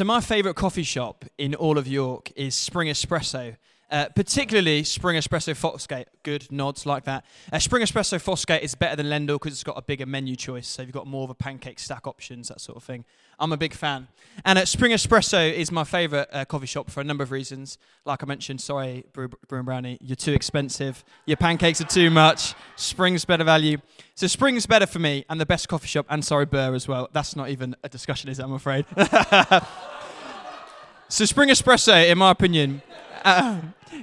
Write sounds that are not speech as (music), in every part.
So, my favourite coffee shop in all of York is Spring Espresso. Uh, particularly Spring Espresso Fossgate. Good nods like that. Uh, Spring Espresso Fossgate is better than Lendal because it's got a bigger menu choice. So you've got more of a pancake stack options, that sort of thing. I'm a big fan. And uh, Spring Espresso is my favourite uh, coffee shop for a number of reasons. Like I mentioned, sorry, Brew, Brew and Brownie, you're too expensive. Your pancakes are too much. Spring's better value. So Spring's better for me and the best coffee shop. And sorry, Burr as well. That's not even a discussion, is it? I'm afraid. (laughs) so Spring Espresso, in my opinion.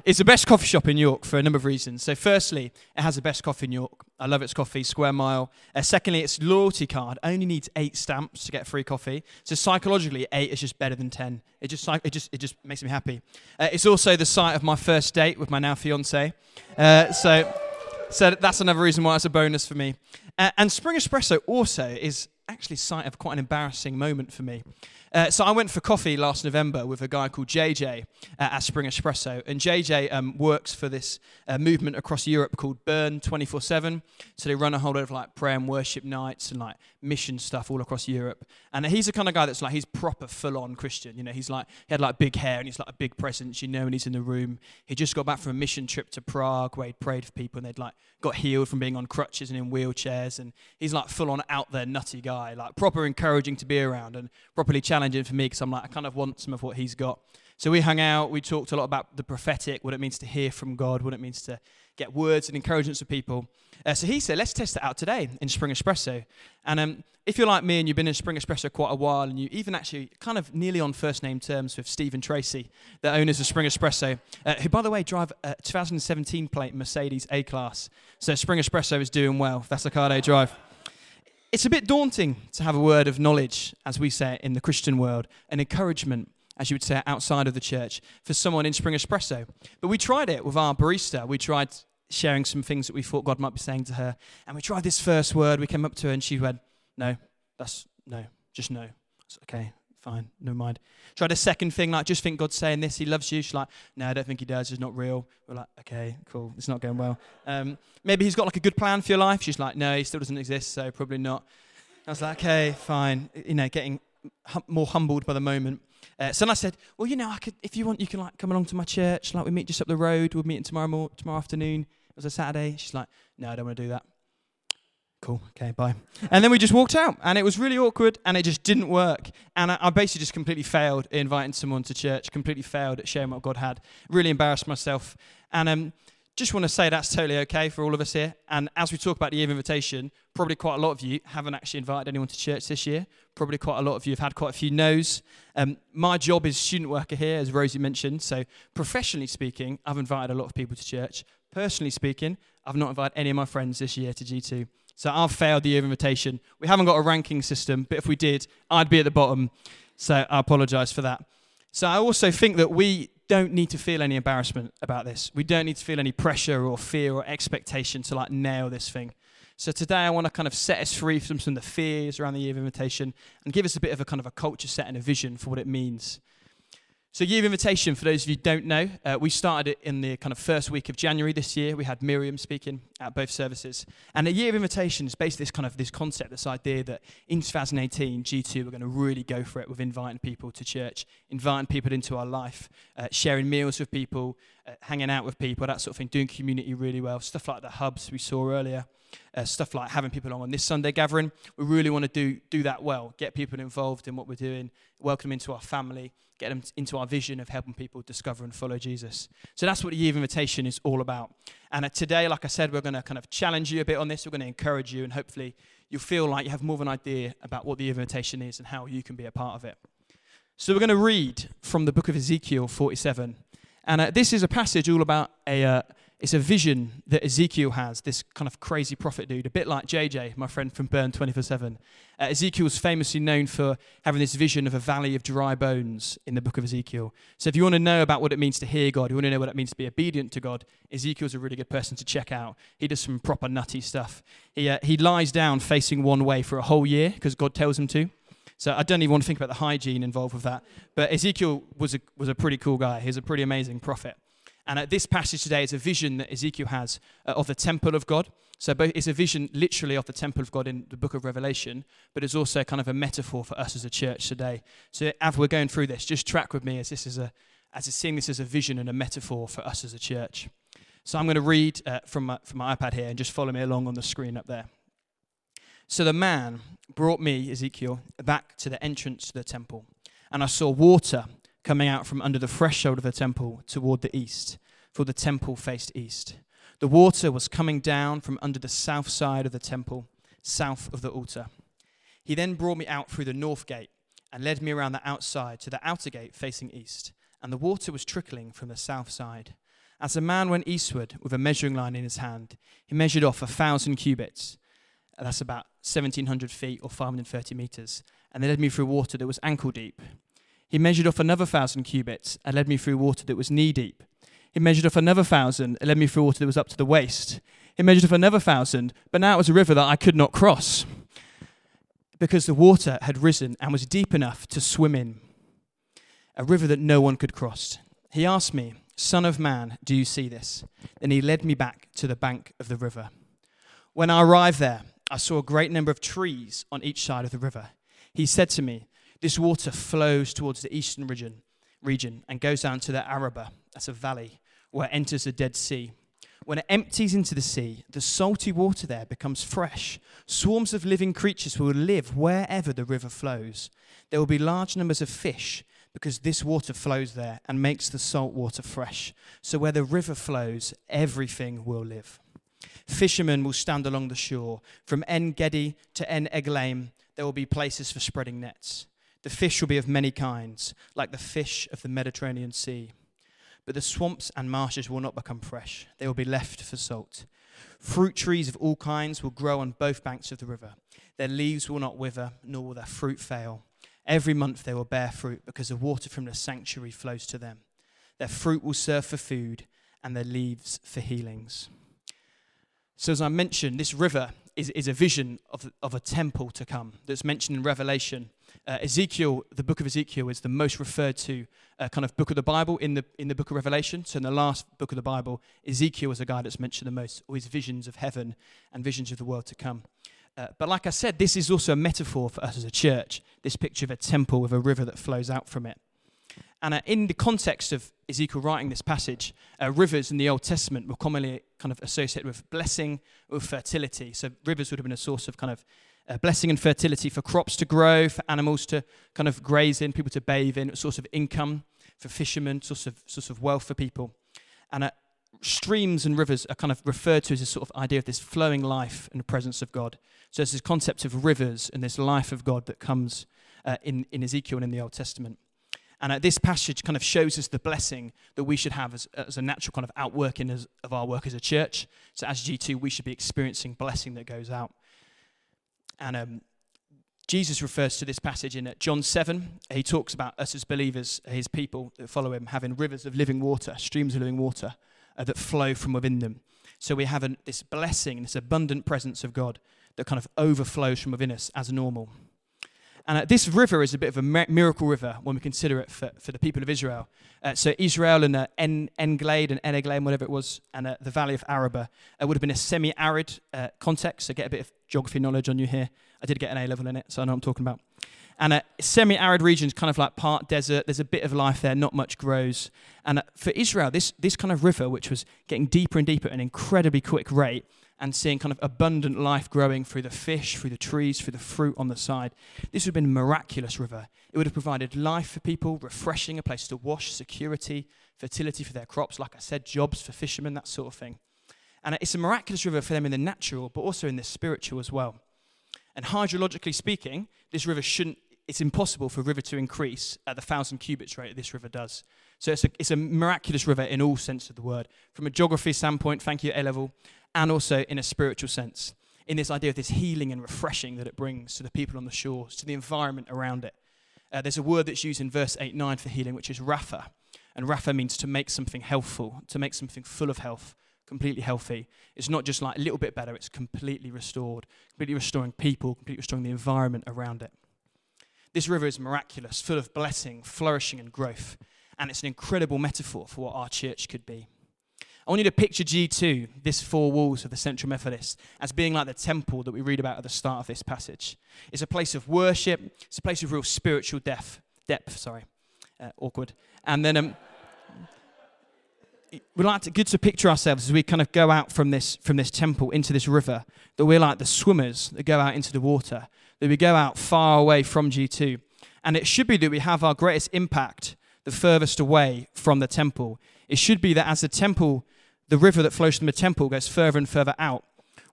It's the best coffee shop in York for a number of reasons. So, firstly, it has the best coffee in York. I love its coffee, Square Mile. Uh, secondly, its loyalty card only needs eight stamps to get free coffee. So, psychologically, eight is just better than ten. It just, it just, it just makes me happy. Uh, it's also the site of my first date with my now fiance. Uh, so, so that's another reason why it's a bonus for me. Uh, and Spring Espresso also is actually site of quite an embarrassing moment for me. Uh, so I went for coffee last November with a guy called JJ uh, at Spring Espresso, and JJ um, works for this uh, movement across Europe called Burn 24/7. So they run a whole lot of like prayer and worship nights and like mission stuff all across Europe. And he's the kind of guy that's like he's proper full-on Christian. You know, he's like he had like big hair and he's like a big presence. You know, when he's in the room, he just got back from a mission trip to Prague where he'd prayed for people and they'd like got healed from being on crutches and in wheelchairs. And he's like full-on out there nutty guy, like proper encouraging to be around and properly challenging for me because I'm like, I kind of want some of what he's got. So we hung out, we talked a lot about the prophetic, what it means to hear from God, what it means to get words and encouragements of people. Uh, so he said, let's test it out today in Spring Espresso. And um, if you're like me and you've been in Spring Espresso quite a while and you even actually kind of nearly on first name terms with Stephen Tracy, the owners of Spring Espresso, uh, who, by the way, drive a 2017 plate Mercedes A-Class. So Spring Espresso is doing well. That's the car they drive it's a bit daunting to have a word of knowledge, as we say in the Christian world, an encouragement, as you would say outside of the church, for someone in Spring Espresso. But we tried it with our barista. We tried sharing some things that we thought God might be saying to her. And we tried this first word. We came up to her and she went, No, that's no, just no. It's okay, fine, never mind. Tried a second thing, like, just think God's saying this, He loves you. She's like, no, I don't think He does, it's not real. We're like, okay, cool, it's not going well. Um, maybe He's got like a good plan for your life. She's like, no, He still doesn't exist, so probably not. I was like, okay, fine. You know, getting hum- more humbled by the moment. Uh, so I said, well, you know, I could, if you want, you can like come along to my church. Like we meet just up the road. We'll meet tomorrow, more, tomorrow afternoon. It was a Saturday. She's like, no, I don't want to do that cool, okay, bye. And then we just walked out, and it was really awkward, and it just didn't work. And I, I, basically just completely failed inviting someone to church, completely failed at sharing what God had, really embarrassed myself. And um, just want to say that's totally okay for all of us here. And as we talk about the year of invitation, probably quite a lot of you haven't actually invited anyone to church this year. Probably quite a lot of you have had quite a few no's. Um, my job is student worker here, as Rosie mentioned. So, professionally speaking, I've invited a lot of people to church. Personally speaking, I've not invited any of my friends this year to G2. So I've failed the year of invitation. We haven't got a ranking system, but if we did, I'd be at the bottom. So I apologize for that. So I also think that we don't need to feel any embarrassment about this. We don't need to feel any pressure or fear or expectation to like nail this thing. So today I want to kind of set us free from some of the fears around the year of invitation and give us a bit of a kind of a culture set and a vision for what it means so, Year of Invitation, for those of you who don't know, uh, we started it in the kind of first week of January this year. We had Miriam speaking at both services. And a Year of Invitation is basically this kind of this concept, this idea that in 2018, G2 we're going to really go for it with inviting people to church, inviting people into our life, uh, sharing meals with people, uh, hanging out with people, that sort of thing, doing community really well. Stuff like the hubs we saw earlier. Uh, stuff like having people along on this Sunday gathering. We really want to do, do that well, get people involved in what we're doing, welcome them into our family, get them into our vision of helping people discover and follow Jesus. So that's what the Year of Invitation is all about. And uh, today, like I said, we're going to kind of challenge you a bit on this. We're going to encourage you, and hopefully, you'll feel like you have more of an idea about what the Year of Invitation is and how you can be a part of it. So we're going to read from the book of Ezekiel 47. And uh, this is a passage all about a, uh, it's a vision that Ezekiel has, this kind of crazy prophet dude, a bit like JJ, my friend from Burn 24 7. Uh, Ezekiel's famously known for having this vision of a valley of dry bones in the book of Ezekiel. So if you want to know about what it means to hear God, you want to know what it means to be obedient to God, Ezekiel's a really good person to check out. He does some proper nutty stuff. He, uh, he lies down facing one way for a whole year because God tells him to. So I don't even want to think about the hygiene involved with that. But Ezekiel was a, was a pretty cool guy. He's a pretty amazing prophet. And uh, this passage today is a vision that Ezekiel has uh, of the temple of God. So it's a vision literally of the temple of God in the book of Revelation, but it's also kind of a metaphor for us as a church today. So as we're going through this, just track with me as this is a as seeing this as a vision and a metaphor for us as a church. So I'm going to read uh, from, my, from my iPad here and just follow me along on the screen up there. So the man brought me, Ezekiel, back to the entrance to the temple, and I saw water coming out from under the threshold of the temple toward the east, for the temple faced east. The water was coming down from under the south side of the temple, south of the altar. He then brought me out through the north gate and led me around the outside to the outer gate facing east, and the water was trickling from the south side. As a man went eastward with a measuring line in his hand, he measured off a thousand cubits. That's about 1,700 feet or 530 meters. And they led me through water that was ankle deep. He measured off another thousand cubits and led me through water that was knee deep. He measured off another thousand and led me through water that was up to the waist. He measured off another thousand, but now it was a river that I could not cross because the water had risen and was deep enough to swim in. A river that no one could cross. He asked me, Son of man, do you see this? Then he led me back to the bank of the river. When I arrived there, I saw a great number of trees on each side of the river. He said to me, This water flows towards the eastern region, region and goes down to the Arabah, that's a valley, where it enters the Dead Sea. When it empties into the sea, the salty water there becomes fresh. Swarms of living creatures will live wherever the river flows. There will be large numbers of fish because this water flows there and makes the salt water fresh. So where the river flows, everything will live. Fishermen will stand along the shore. From En Gedi to En Eglaim, there will be places for spreading nets. The fish will be of many kinds, like the fish of the Mediterranean Sea. But the swamps and marshes will not become fresh, they will be left for salt. Fruit trees of all kinds will grow on both banks of the river. Their leaves will not wither, nor will their fruit fail. Every month they will bear fruit because the water from the sanctuary flows to them. Their fruit will serve for food and their leaves for healings. So, as I mentioned, this river is, is a vision of, of a temple to come that's mentioned in Revelation. Uh, Ezekiel, the book of Ezekiel, is the most referred to uh, kind of book of the Bible in the, in the book of Revelation. So, in the last book of the Bible, Ezekiel is a guy that's mentioned the most, or his visions of heaven and visions of the world to come. Uh, but like I said, this is also a metaphor for us as a church, this picture of a temple with a river that flows out from it. And uh, in the context of Ezekiel writing this passage, uh, rivers in the Old Testament were commonly kind of associated with blessing, with fertility. So rivers would have been a source of kind of blessing and fertility for crops to grow, for animals to kind of graze in, people to bathe in, a source of income for fishermen, source of, source of wealth for people. And uh, streams and rivers are kind of referred to as a sort of idea of this flowing life and the presence of God. So there's this concept of rivers and this life of God that comes uh, in, in Ezekiel and in the Old Testament. And uh, this passage kind of shows us the blessing that we should have as, as a natural kind of outworking as, of our work as a church. So as G2, we should be experiencing blessing that goes out. And um, Jesus refers to this passage in uh, John 7. He talks about us as believers, his people that follow him, having rivers of living water, streams of living water uh, that flow from within them. So we have an, this blessing, this abundant presence of God that kind of overflows from within us as normal. And uh, this river is a bit of a miracle river when we consider it for, for the people of Israel. Uh, so Israel and uh, En, Englade and Eneglaim, whatever it was, and uh, the Valley of Arabah uh, would have been a semi-arid uh, context. So get a bit of geography knowledge on you here. I did get an A level in it, so I know what I'm talking about. And a semi-arid region is kind of like part desert. There's a bit of life there, not much grows. And uh, for Israel, this, this kind of river, which was getting deeper and deeper at an incredibly quick rate, and seeing kind of abundant life growing through the fish, through the trees, through the fruit on the side. This would have been a miraculous river. It would have provided life for people, refreshing, a place to wash, security, fertility for their crops, like I said, jobs for fishermen, that sort of thing. And it's a miraculous river for them in the natural, but also in the spiritual as well. And hydrologically speaking, this river shouldn't it's impossible for a river to increase at the thousand cubits rate that this river does. So it's a, it's a miraculous river in all sense of the word. From a geography standpoint, thank you, A level, and also in a spiritual sense, in this idea of this healing and refreshing that it brings to the people on the shores, to the environment around it. Uh, there's a word that's used in verse 8 9 for healing, which is rapha. And rapha means to make something healthful, to make something full of health, completely healthy. It's not just like a little bit better, it's completely restored, completely restoring people, completely restoring the environment around it. This river is miraculous, full of blessing, flourishing, and growth. And it's an incredible metaphor for what our church could be. I want you to picture G2, this four walls of the Central Methodist, as being like the temple that we read about at the start of this passage. It's a place of worship, it's a place of real spiritual depth, depth, sorry, uh, awkward. And then um, we like to good to picture ourselves as we kind of go out from this from this temple into this river that we're like the swimmers that go out into the water that we go out far away from G2 and it should be that we have our greatest impact the furthest away from the temple. It should be that as the temple the river that flows from the temple goes further and further out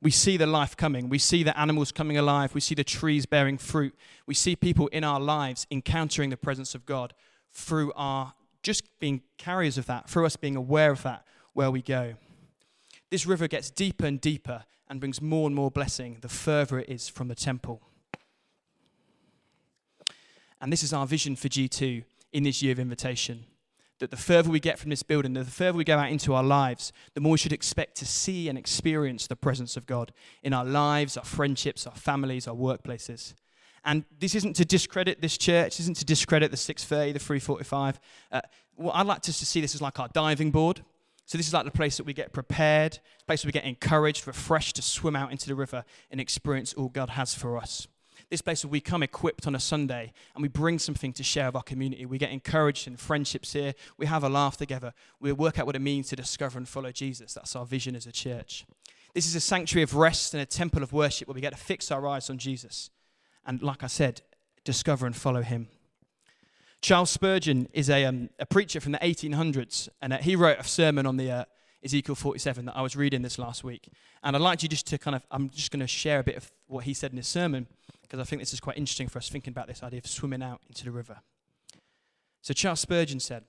we see the life coming. We see the animals coming alive. We see the trees bearing fruit. We see people in our lives encountering the presence of God through our just being carriers of that, through us being aware of that where we go. This river gets deeper and deeper and brings more and more blessing the further it is from the temple. And this is our vision for G2 in this year of invitation. That the further we get from this building, the further we go out into our lives, the more we should expect to see and experience the presence of God in our lives, our friendships, our families, our workplaces. And this isn't to discredit this church, isn't to discredit the 630, the 345. Uh, I'd like us to see this as like our diving board. So this is like the place that we get prepared, the place where we get encouraged, refreshed to swim out into the river and experience all God has for us. This place where we come equipped on a Sunday and we bring something to share with our community. We get encouraged in friendships here. We have a laugh together. We work out what it means to discover and follow Jesus. That's our vision as a church. This is a sanctuary of rest and a temple of worship where we get to fix our eyes on Jesus and, like I said, discover and follow him. Charles Spurgeon is a, um, a preacher from the 1800s, and uh, he wrote a sermon on the uh, Ezekiel 47 that I was reading this last week. And I'd like you just to kind of, I'm just going to share a bit of what he said in his sermon, because I think this is quite interesting for us thinking about this idea of swimming out into the river. So Charles Spurgeon said,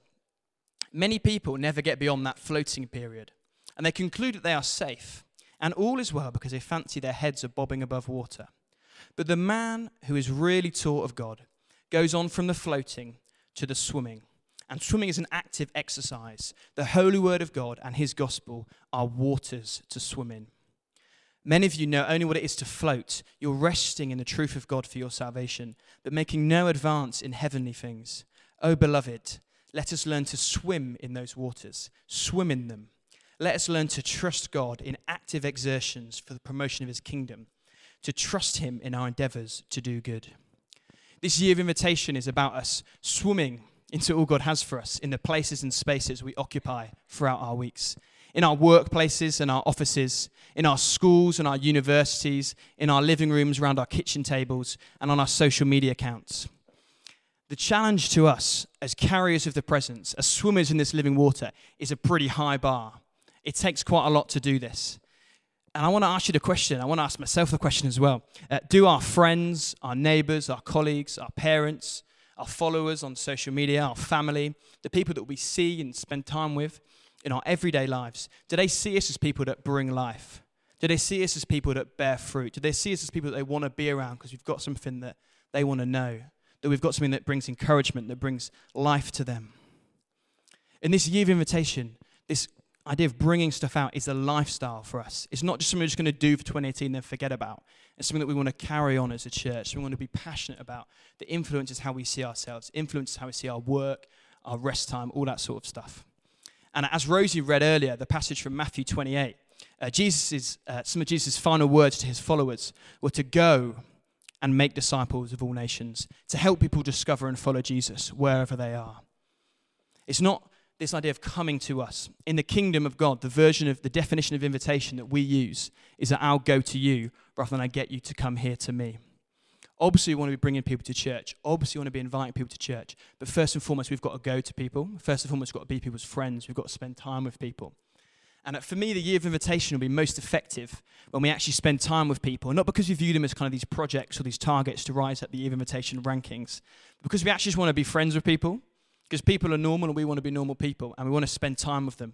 Many people never get beyond that floating period, and they conclude that they are safe, and all is well because they fancy their heads are bobbing above water. But the man who is really taught of God goes on from the floating to the swimming. And swimming is an active exercise. The holy word of God and his gospel are waters to swim in. Many of you know only what it is to float. You're resting in the truth of God for your salvation, but making no advance in heavenly things. Oh, beloved, let us learn to swim in those waters, swim in them. Let us learn to trust God in active exertions for the promotion of his kingdom to trust Him in our endeavors to do good. This year of invitation is about us swimming into all God has for us in the places and spaces we occupy throughout our weeks. In our workplaces and our offices, in our schools and our universities, in our living rooms, around our kitchen tables, and on our social media accounts. The challenge to us as carriers of the presence, as swimmers in this living water, is a pretty high bar. It takes quite a lot to do this and I want to ask you the question. I want to ask myself the question as well. Uh, do our friends, our neighbors, our colleagues, our parents, our followers on social media, our family, the people that we see and spend time with in our everyday lives, do they see us as people that bring life? Do they see us as people that bear fruit? Do they see us as people that they want to be around because we've got something that they want to know? That we've got something that brings encouragement, that brings life to them? In this year of invitation, this idea of bringing stuff out is a lifestyle for us. It's not just something we're just going to do for 2018 and then forget about. It's something that we want to carry on as a church. We want to be passionate about. The influences how we see ourselves, influences how we see our work, our rest time, all that sort of stuff. And as Rosie read earlier, the passage from Matthew 28, uh, Jesus's, uh, some of Jesus' final words to his followers were to go and make disciples of all nations, to help people discover and follow Jesus wherever they are. It's not this idea of coming to us. In the kingdom of God, the version of the definition of invitation that we use is that I'll go to you rather than I get you to come here to me. Obviously, we want to be bringing people to church. Obviously, we want to be inviting people to church. But first and foremost, we've got to go to people. First and foremost, we've got to be people's friends. We've got to spend time with people. And uh, for me, the year of invitation will be most effective when we actually spend time with people, not because we view them as kind of these projects or these targets to rise up the year of invitation rankings, because we actually just want to be friends with people because people are normal and we want to be normal people and we want to spend time with them.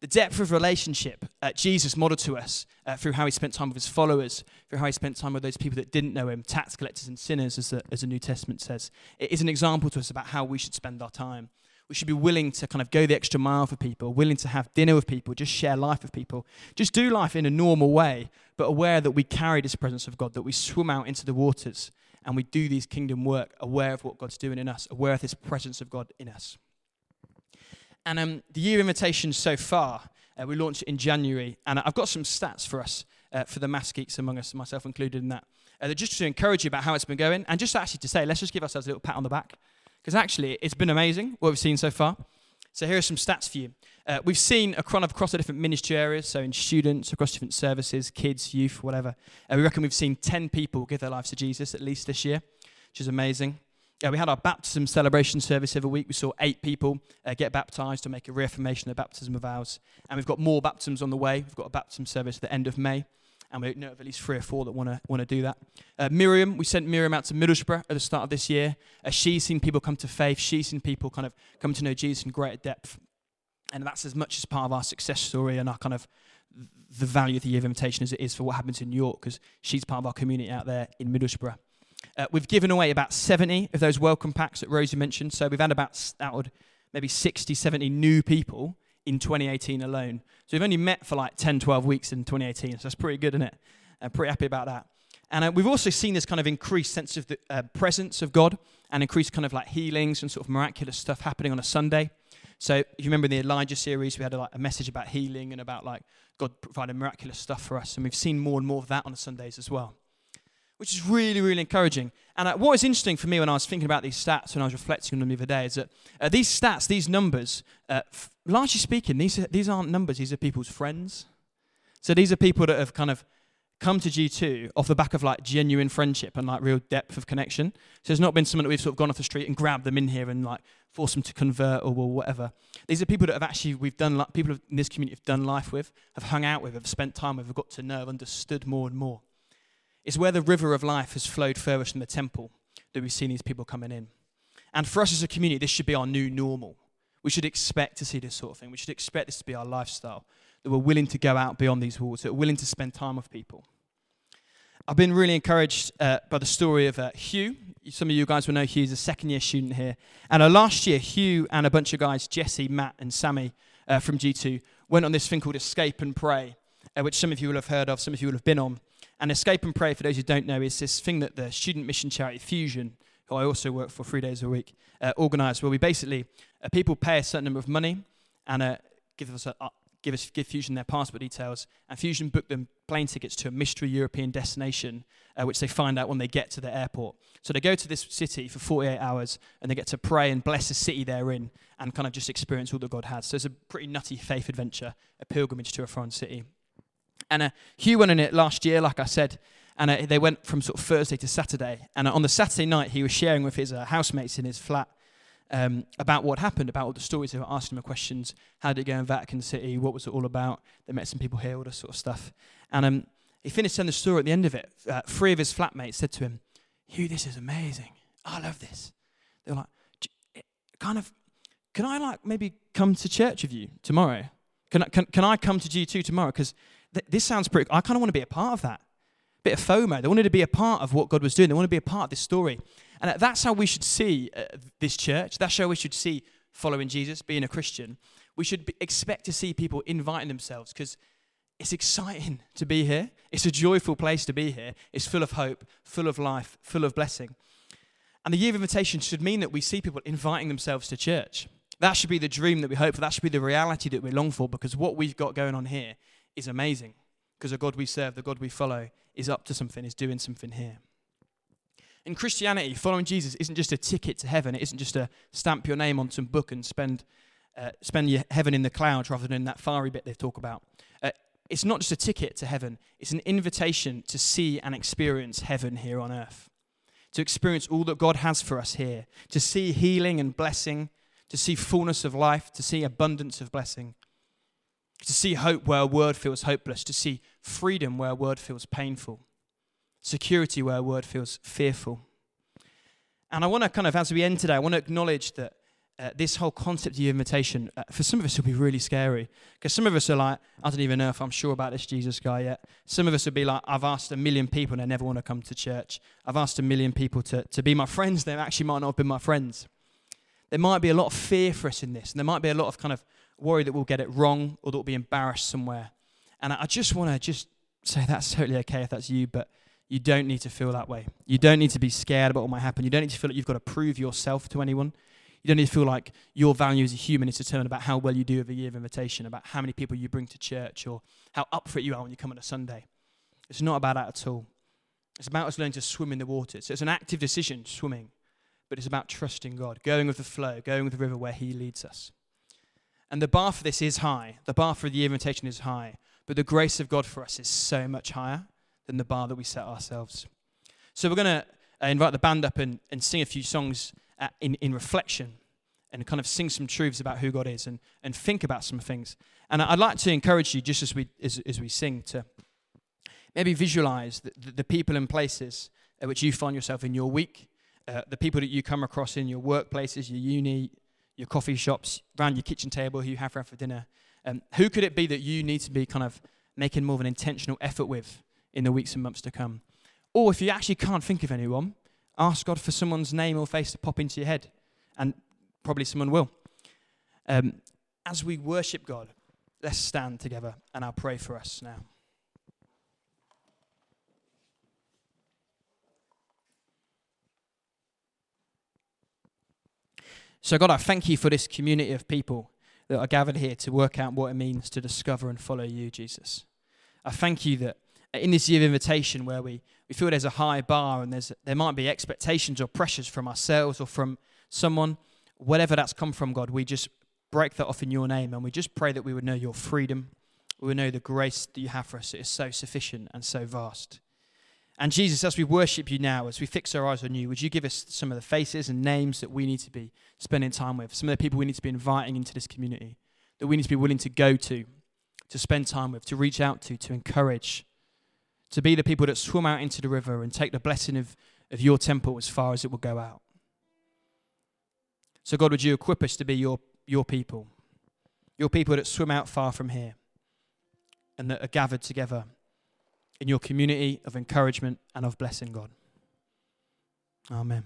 The depth of relationship uh, Jesus modeled to us uh, through how he spent time with his followers, through how he spent time with those people that didn't know him, tax collectors and sinners, as the, as the New Testament says. It is an example to us about how we should spend our time. We should be willing to kind of go the extra mile for people, willing to have dinner with people, just share life with people, just do life in a normal way, but aware that we carry this presence of God, that we swim out into the waters and we do these kingdom work aware of what God's doing in us, aware of this presence of God in us. And um, the year invitation so far, Uh, we launched in January, and I've got some stats for us, uh, for the maths geeks among us, myself included in that, uh, just to encourage you about how it's been going, and just actually to say, let's just give ourselves a little pat on the back, because actually it's been amazing what we've seen so far. So here are some stats for you. Uh, we've seen across, across the different ministry areas, so in students, across different services, kids, youth, whatever. Uh, we reckon we've seen 10 people give their lives to Jesus at least this year, which is amazing. Yeah, we had our baptism celebration service every week. We saw eight people uh, get baptized to make a reaffirmation of baptism of vows. And we've got more baptisms on the way. We've got a baptism service at the end of May. And we know of at least three or four that want to want to do that. Uh, Miriam, we sent Miriam out to Middlesbrough at the start of this year. Uh, she's seen people come to faith. She's seen people kind of come to know Jesus in greater depth. And that's as much as part of our success story and our kind of the value of the year of invitation as it is for what happens in New York, because she's part of our community out there in Middlesbrough. Uh, we've given away about 70 of those welcome packs that Rosie mentioned. So we've had about out maybe 60, 70 new people in 2018 alone. So we've only met for like 10, 12 weeks in 2018. So that's pretty good, isn't it? I'm pretty happy about that. And uh, we've also seen this kind of increased sense of the uh, presence of God and increased kind of like healings and sort of miraculous stuff happening on a Sunday. So if you remember in the Elijah series, we had a, like a message about healing and about like God providing miraculous stuff for us. And we've seen more and more of that on Sundays as well which is really, really encouraging. And uh, what was interesting for me when I was thinking about these stats, when I was reflecting on them the other day, is that uh, these stats, these numbers, uh, f- largely speaking, these, are, these aren't numbers, these are people's friends. So these are people that have kind of come to G2 off the back of like genuine friendship and like real depth of connection. So it's not been someone that we've sort of gone off the street and grabbed them in here and like forced them to convert or, whatever. These are people that have actually, we've done, people in this community have done life with, have hung out with, have spent time with, have got to know, have understood more and more. It's where the river of life has flowed furthest from the temple that we've seen these people coming in. And for us as a community, this should be our new normal. We should expect to see this sort of thing. We should expect this to be our lifestyle, that we're willing to go out beyond these walls, that we're willing to spend time with people. I've been really encouraged uh, by the story of uh, Hugh. Some of you guys will know Hugh's a second year student here. And uh, last year, Hugh and a bunch of guys, Jesse, Matt, and Sammy uh, from G2, went on this thing called Escape and Pray, uh, which some of you will have heard of, some of you will have been on. And Escape and Pray, for those who don't know, is this thing that the student mission charity Fusion, who I also work for three days a week, uh, organise, where we basically, uh, people pay a certain number of money and uh, give us a, uh, give us give Fusion their passport details, and Fusion book them plane tickets to a mystery European destination, uh, which they find out when they get to the airport. So they go to this city for 48 hours, and they get to pray and bless the city they're in, and kind of just experience all that God has. So it's a pretty nutty faith adventure, a pilgrimage to a foreign city. And uh, Hugh went in it last year, like I said, and uh, they went from sort of Thursday to Saturday. And uh, on the Saturday night, he was sharing with his uh, housemates in his flat um, about what happened, about all the stories. They were asking him questions. How did it go in Vatican City? What was it all about? They met some people here, all this sort of stuff. And um, he finished telling the story at the end of it. Uh, three of his flatmates said to him, Hugh, this is amazing. I love this. They were like, kind of, can I like maybe come to church with you tomorrow? Can I, can, can I come to G2 tomorrow? Because th- this sounds pretty, I kind of want to be a part of that. Bit of FOMO. They wanted to be a part of what God was doing. They want to be a part of this story. And that's how we should see uh, this church. That's how we should see following Jesus, being a Christian. We should be, expect to see people inviting themselves because it's exciting to be here. It's a joyful place to be here. It's full of hope, full of life, full of blessing. And the year of invitation should mean that we see people inviting themselves to church. That should be the dream that we hope for. That should be the reality that we long for because what we've got going on here is amazing because the God we serve, the God we follow, is up to something, is doing something here. In Christianity, following Jesus isn't just a ticket to heaven. It isn't just a stamp your name on some book and spend, uh, spend your heaven in the clouds rather than that fiery bit they talk about. Uh, it's not just a ticket to heaven, it's an invitation to see and experience heaven here on earth. To experience all that God has for us here, to see healing and blessing, to see fullness of life, to see abundance of blessing, to see hope where a word feels hopeless, to see freedom where a word feels painful, security where a word feels fearful. And I want to kind of, as we end today, I want to acknowledge that uh, this whole concept of invitation, uh, for some of us, will be really scary. Because some of us are like, I don't even know if I'm sure about this Jesus guy yet. Some of us will be like, I've asked a million people and they never want to come to church. I've asked a million people to, to be my friends. They actually might not have been my friends. There might be a lot of fear for us in this. And there might be a lot of kind of worry that we'll get it wrong or that we'll be embarrassed somewhere. And I just want to just say that's totally okay if that's you, but you don't need to feel that way. You don't need to be scared about what might happen. You don't need to feel like you've got to prove yourself to anyone. You don't need to feel like your value as a human is determined about how well you do with a year of invitation, about how many people you bring to church, or how up for it you are when you come on a Sunday. It's not about that at all. It's about us learning to swim in the water. So it's an active decision, swimming, but it's about trusting God, going with the flow, going with the river where He leads us. And the bar for this is high. The bar for the invitation is high, but the grace of God for us is so much higher than the bar that we set ourselves. So we're going to uh, invite the band up and, and sing a few songs uh, in, in reflection and kind of sing some truths about who God is and, and think about some things. And I'd like to encourage you, just as we, as, as we sing, to maybe visualize the, the, the people and places at which you find yourself in your week, uh, the people that you come across in your workplaces, your uni, your coffee shops, around your kitchen table who you have for dinner. Um, who could it be that you need to be kind of making more of an intentional effort with in the weeks and months to come? Or if you actually can't think of anyone, ask God for someone's name or face to pop into your head, and probably someone will. Um, as we worship God, let's stand together and I'll pray for us now. So, God, I thank you for this community of people that are gathered here to work out what it means to discover and follow you, Jesus. I thank you that in this year of invitation where we, we feel there's a high bar and there's, there might be expectations or pressures from ourselves or from someone, whatever that's come from, God, we just break that off in your name and we just pray that we would know your freedom. We would know the grace that you have for us. It is so sufficient and so vast. And Jesus, as we worship you now, as we fix our eyes on you, would you give us some of the faces and names that we need to be spending time with, some of the people we need to be inviting into this community, that we need to be willing to go to, to spend time with, to reach out to, to encourage, to be the people that swim out into the river and take the blessing of, of your temple as far as it will go out. So, God, would you equip us to be your, your people, your people that swim out far from here and that are gathered together in your community of encouragement and of blessing, God. Amen.